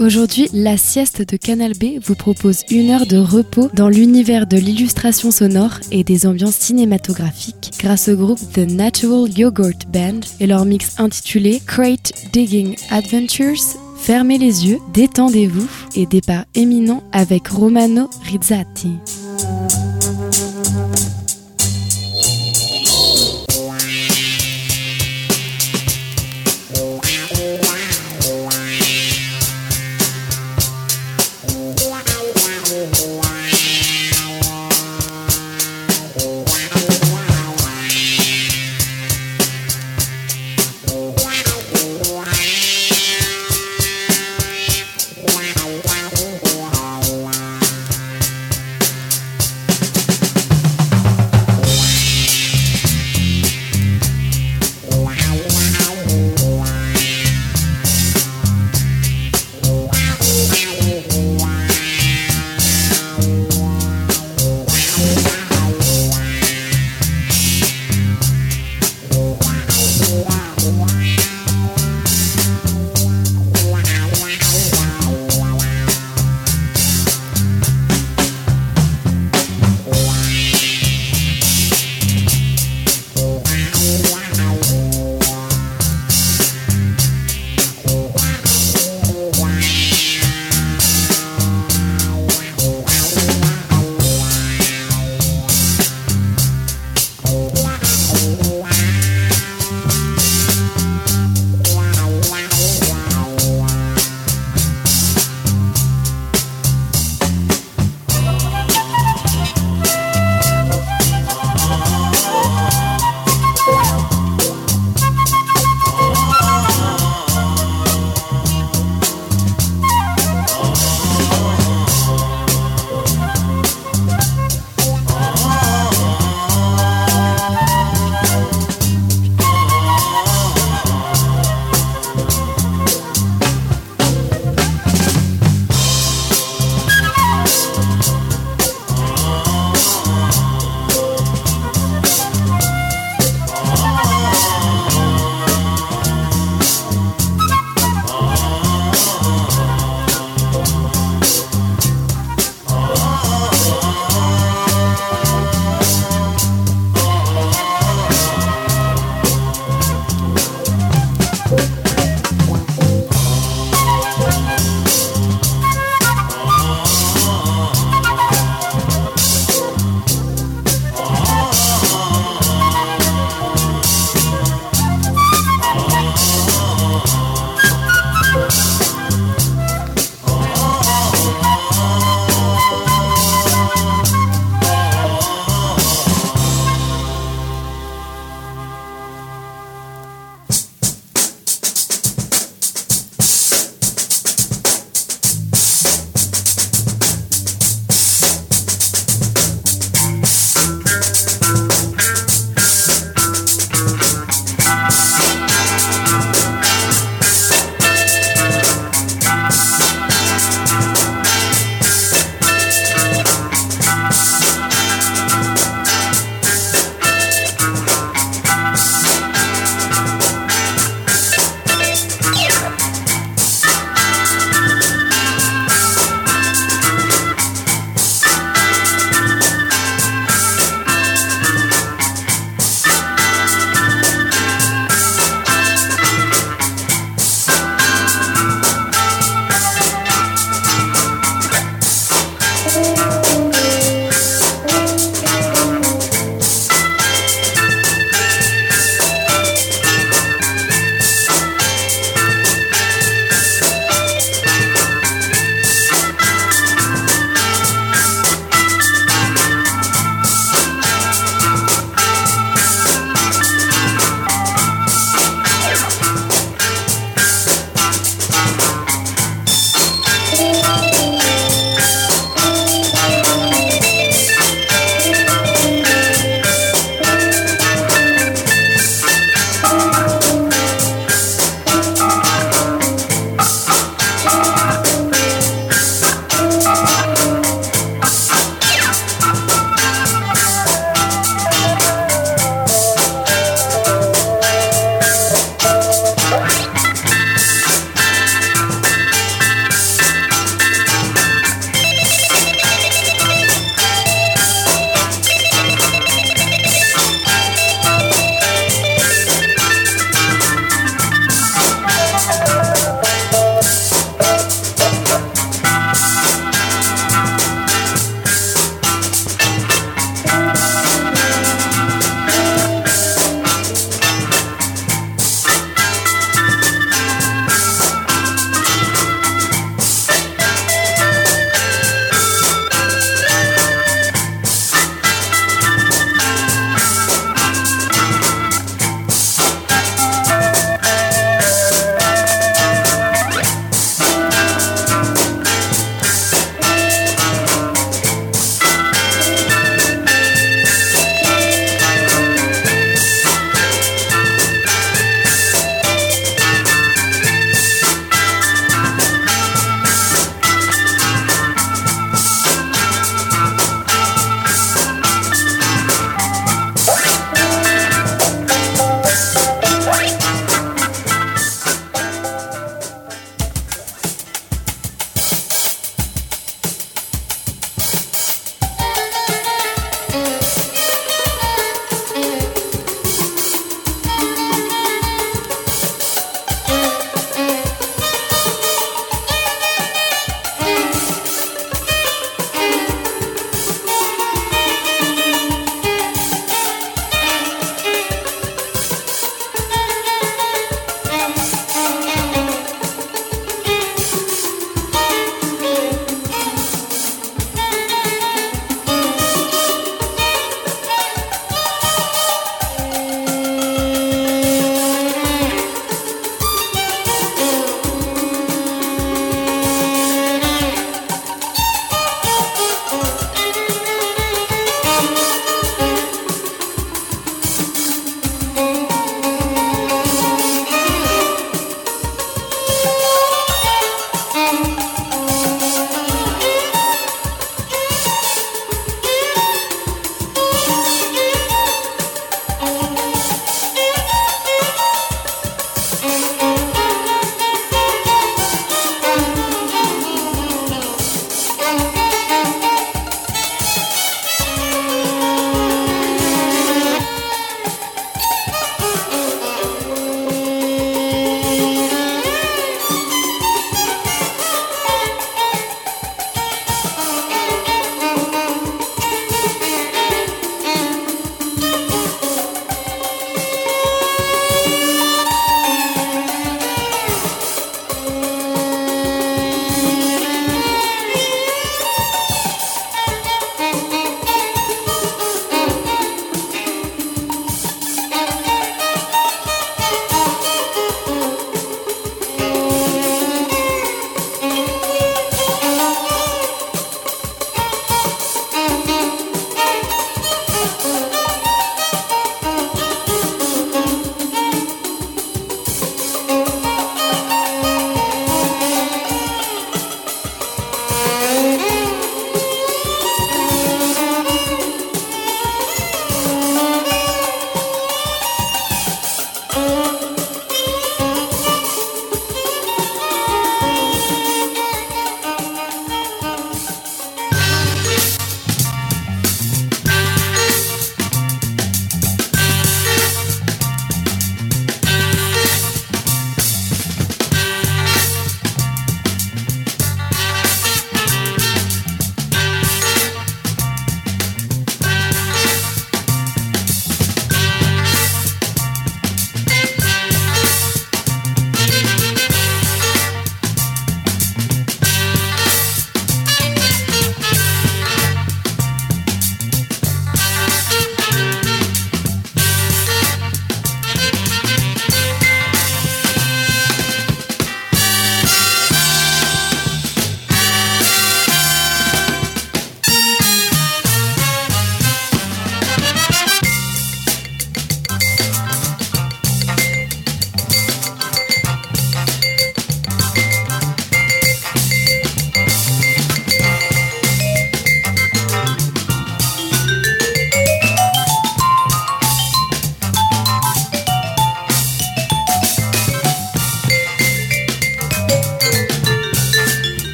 Aujourd'hui, la sieste de Canal B vous propose une heure de repos dans l'univers de l'illustration sonore et des ambiances cinématographiques grâce au groupe The Natural Yogurt Band et leur mix intitulé Crate Digging Adventures. Fermez les yeux, détendez-vous et départ éminent avec Romano Rizzati.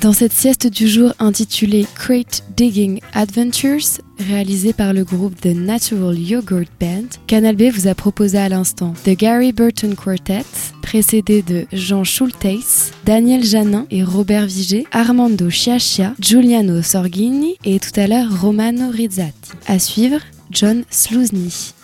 Dans cette sieste du jour intitulée Crate Digging Adventures, réalisée par le groupe The Natural Yogurt Band, Canal B vous a proposé à l'instant The Gary Burton Quartet, précédé de Jean Schulteis, Daniel Janin et Robert Vigé, Armando Chiachia, Giuliano Sorghini et tout à l'heure Romano Rizzati. À suivre, John Slousny.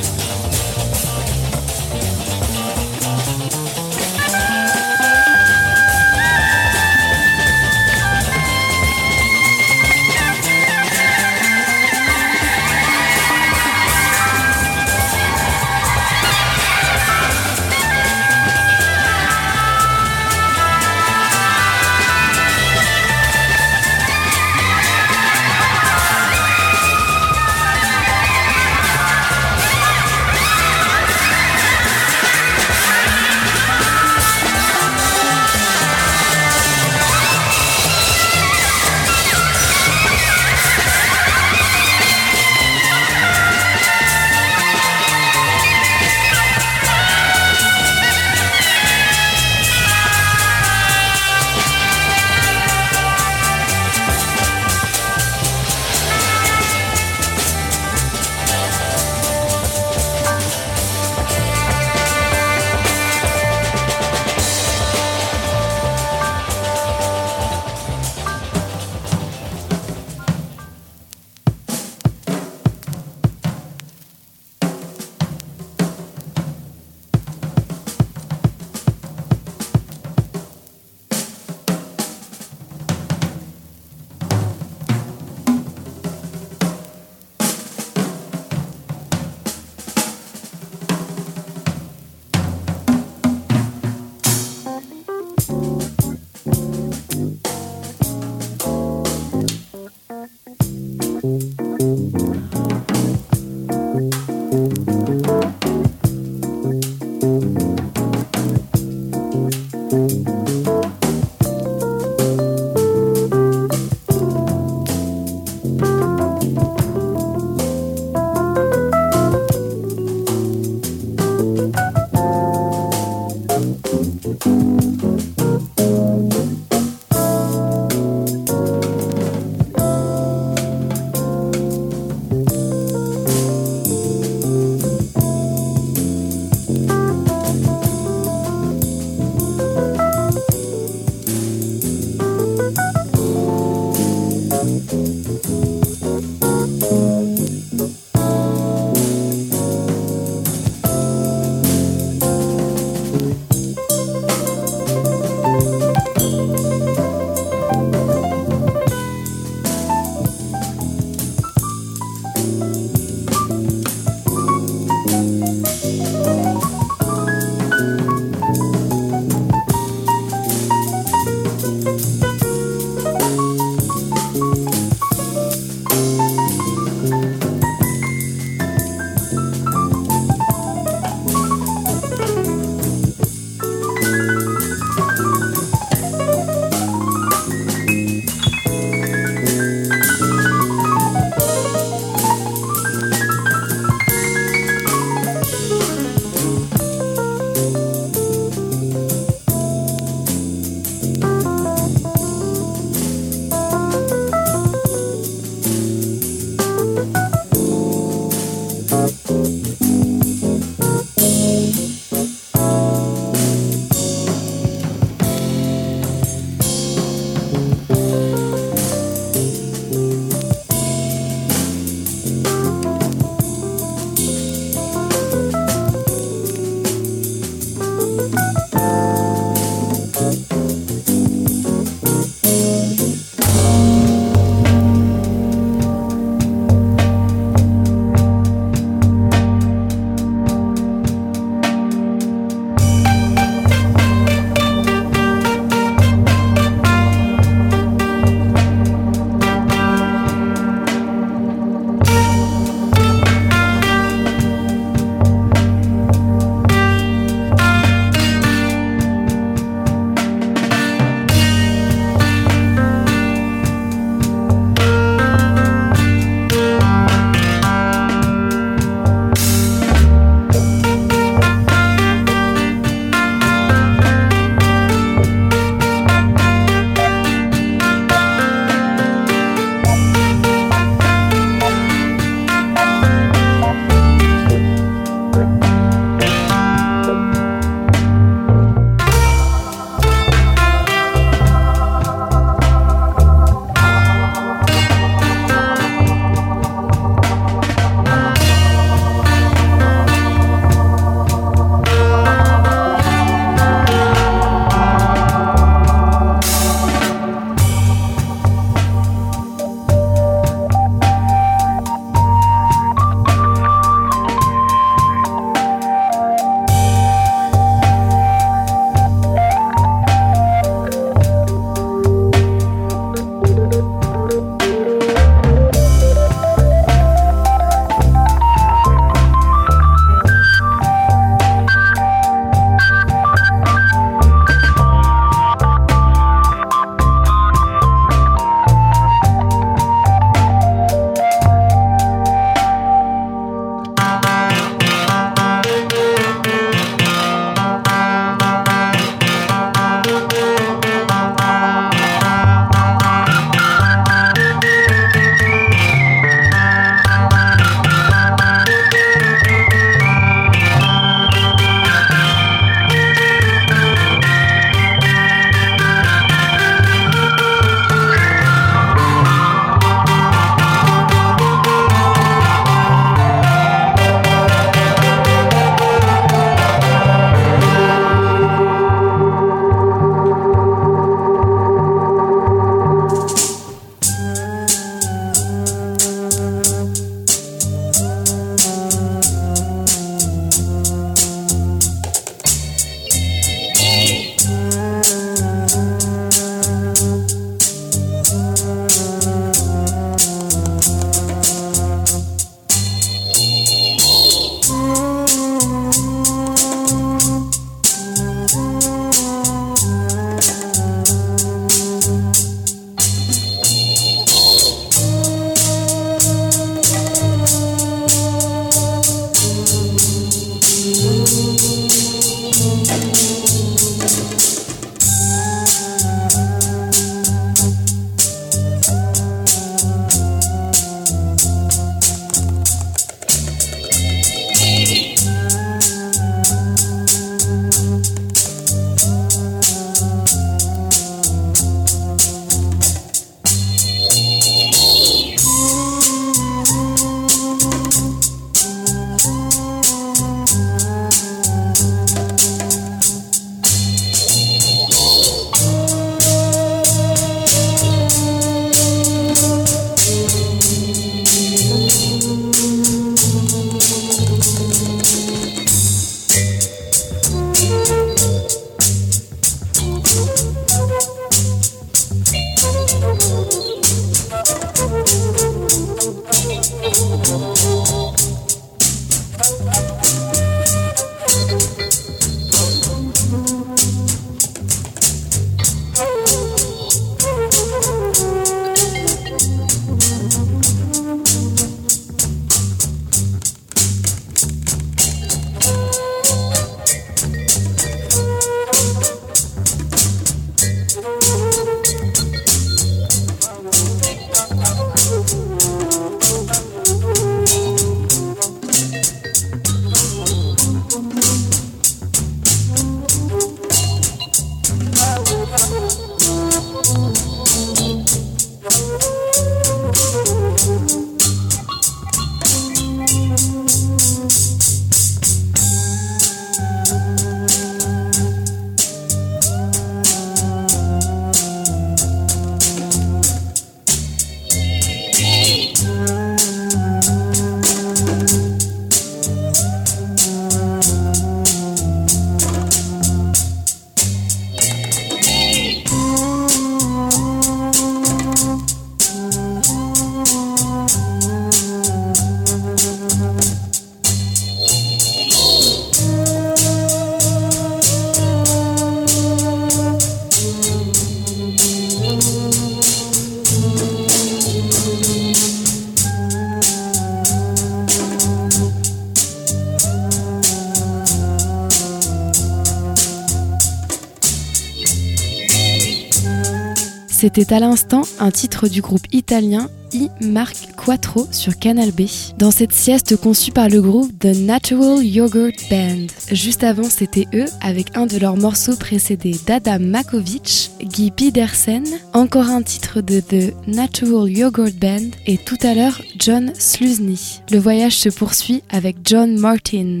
C'était à l'instant un titre du groupe italien I Marc Quattro sur Canal B, dans cette sieste conçue par le groupe The Natural Yogurt Band. Juste avant, c'était eux avec un de leurs morceaux précédés d'Adam Makovic, Guy Pedersen, encore un titre de The Natural Yogurt Band et tout à l'heure John Sluzny. Le voyage se poursuit avec John Martin.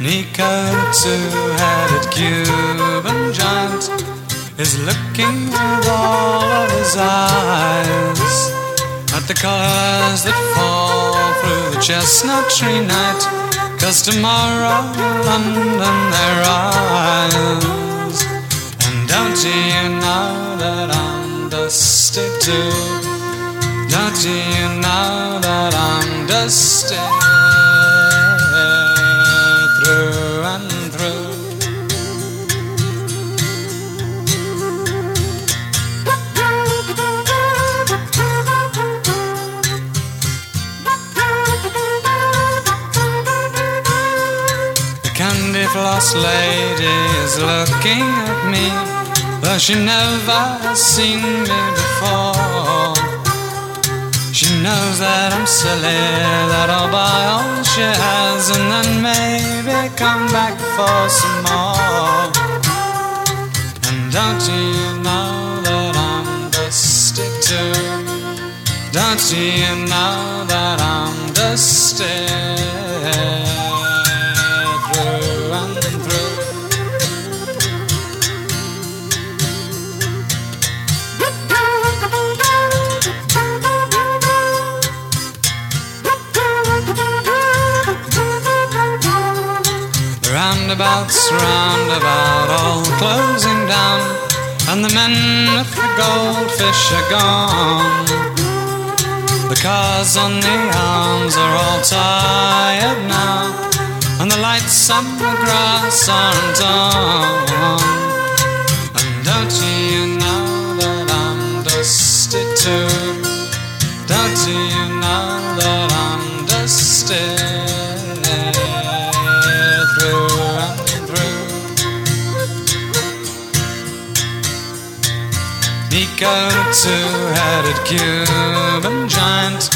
Nico, two-headed Cuban giant, is looking with all of his eyes at the colors that fall through the chestnut tree night. Cause tomorrow London they. And don't you know that I'm dusty too? Don't you know that I'm dusty? Floss lady is looking at me, though she never seen me before. She knows that I'm silly, that I'll buy all she has and then maybe come back for some more. And don't you know that I'm dusty too? Don't you know that I'm dusty roundabouts, roundabout, all closing down, and the men with the goldfish are gone. The cars on the arms are all tired now, and the lights on the grass aren't on. And don't you know that I'm dusty too? Don't you know that I'm dusty? Nico, two-headed Cuban giant,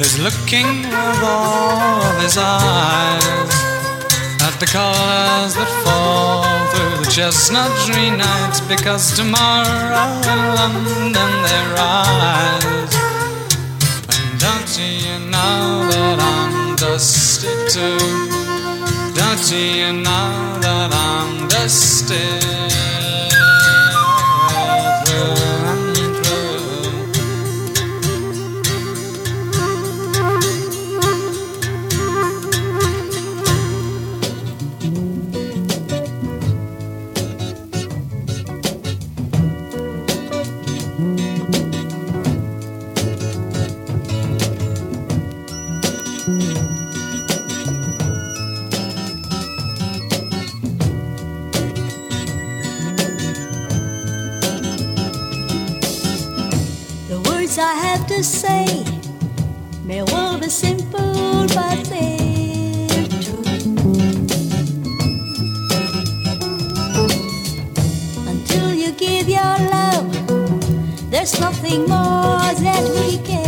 is looking with all his eyes at the colors that fall through the chestnut tree night. Because tomorrow in London they rise. And don't you know that I'm dusty too? Don't you know that I'm dusty? Be simple. Until you give your love, there's nothing more that we can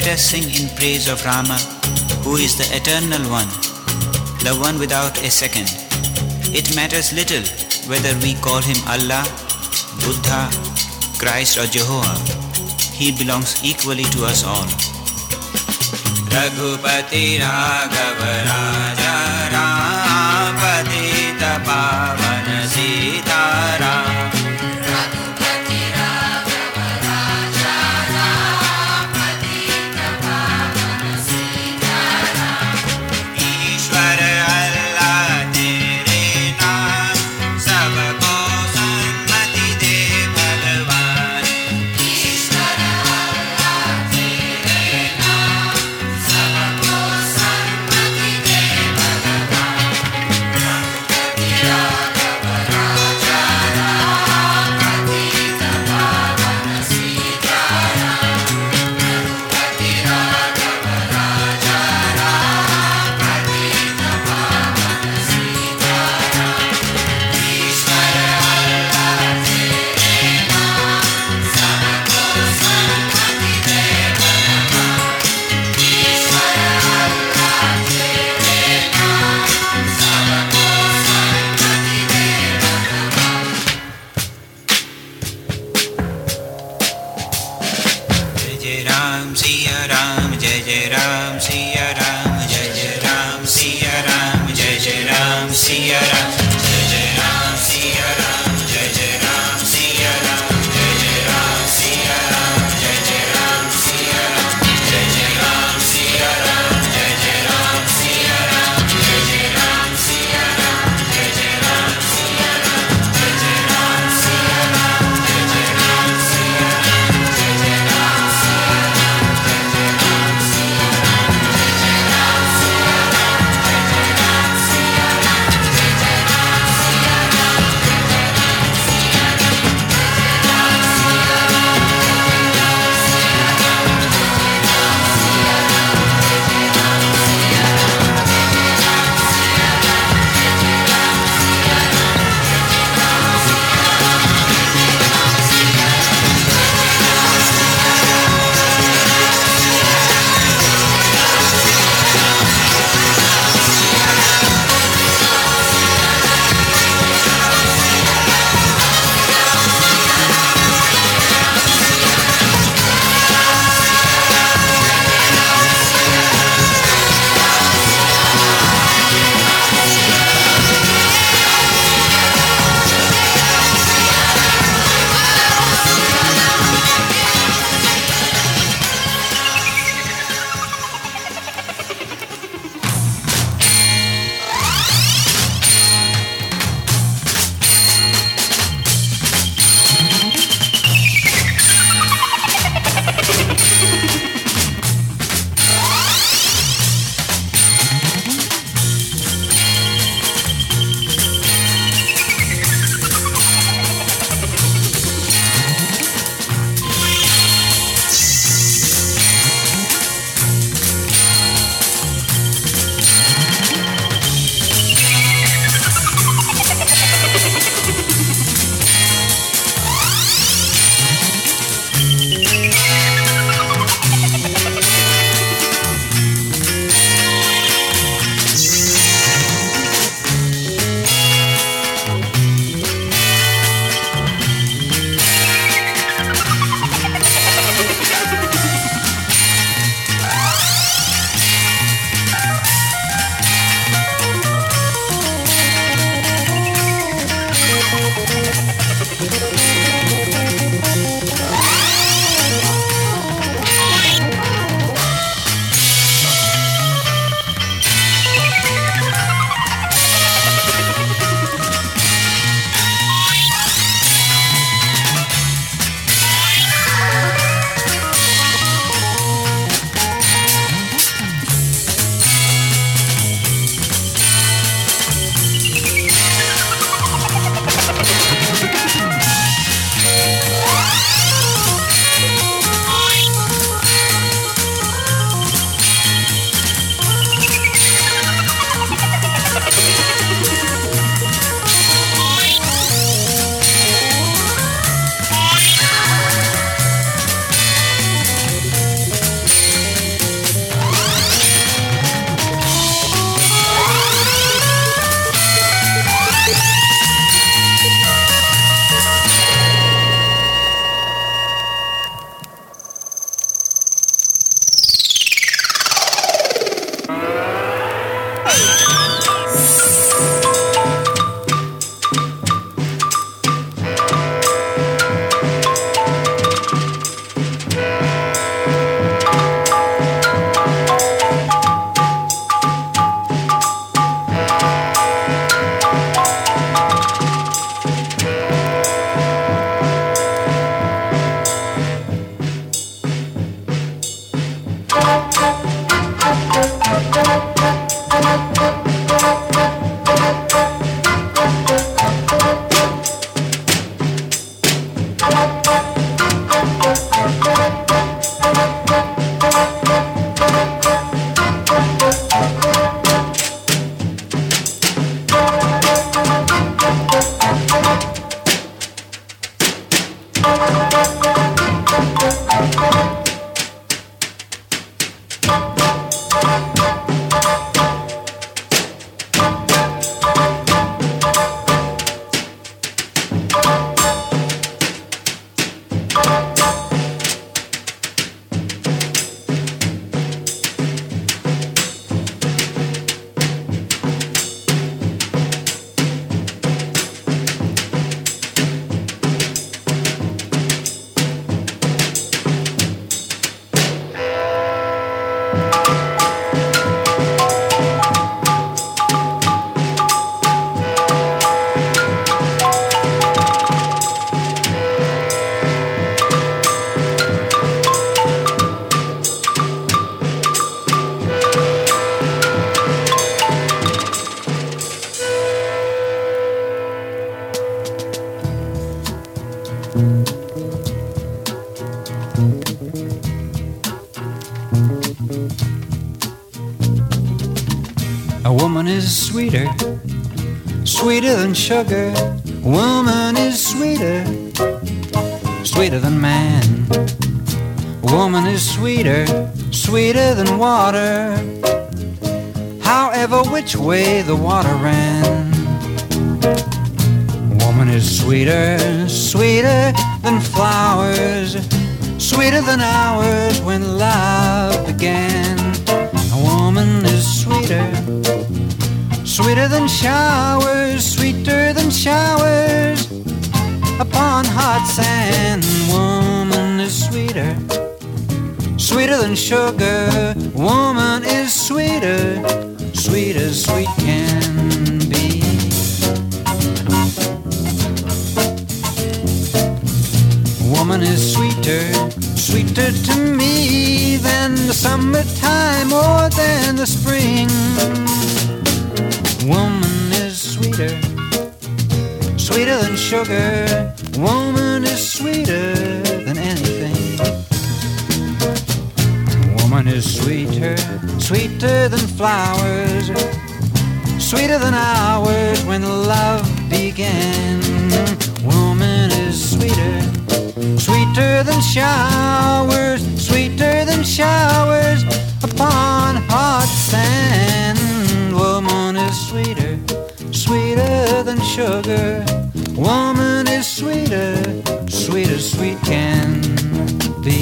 Let us sing in praise of Rama, who is the eternal one, the one without a second. It matters little whether we call him Allah, Buddha, Christ or Jehovah. He belongs equally to us all. Raghupati Raghav Raja Rama sugar. Woman is sweeter, sweeter than man. Woman is sweeter, sweeter than water. Is sweeter than anything. Woman is sweeter, sweeter than flowers, sweeter than ours when love began. Woman is sweeter, sweeter than showers, sweeter than showers upon hot sand. Woman is sweeter, sweeter than sugar. Woman is sweeter, sweet as sweet can be.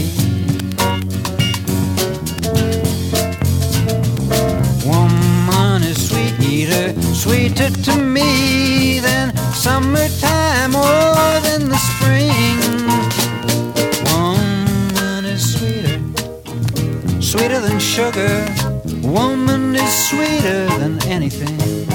Woman is sweet eater, sweeter to me than summertime or than the spring. Woman is sweeter, sweeter than sugar. Woman is sweeter than anything.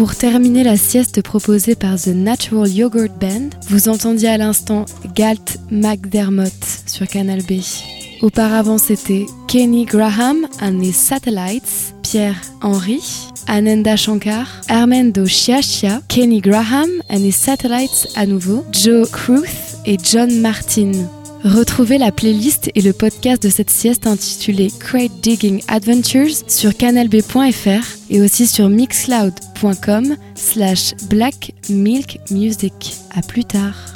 Pour terminer la sieste proposée par The Natural Yogurt Band, vous entendiez à l'instant Galt McDermott sur Canal B. Auparavant, c'était Kenny Graham and his Satellites, Pierre Henry, Ananda Shankar, Armando Chiachia, Kenny Graham and his Satellites à nouveau, Joe Cruth et John Martin. Retrouvez la playlist et le podcast de cette sieste intitulée Crate Digging Adventures sur canalb.fr et aussi sur mixcloud.com slash black milk music. À plus tard.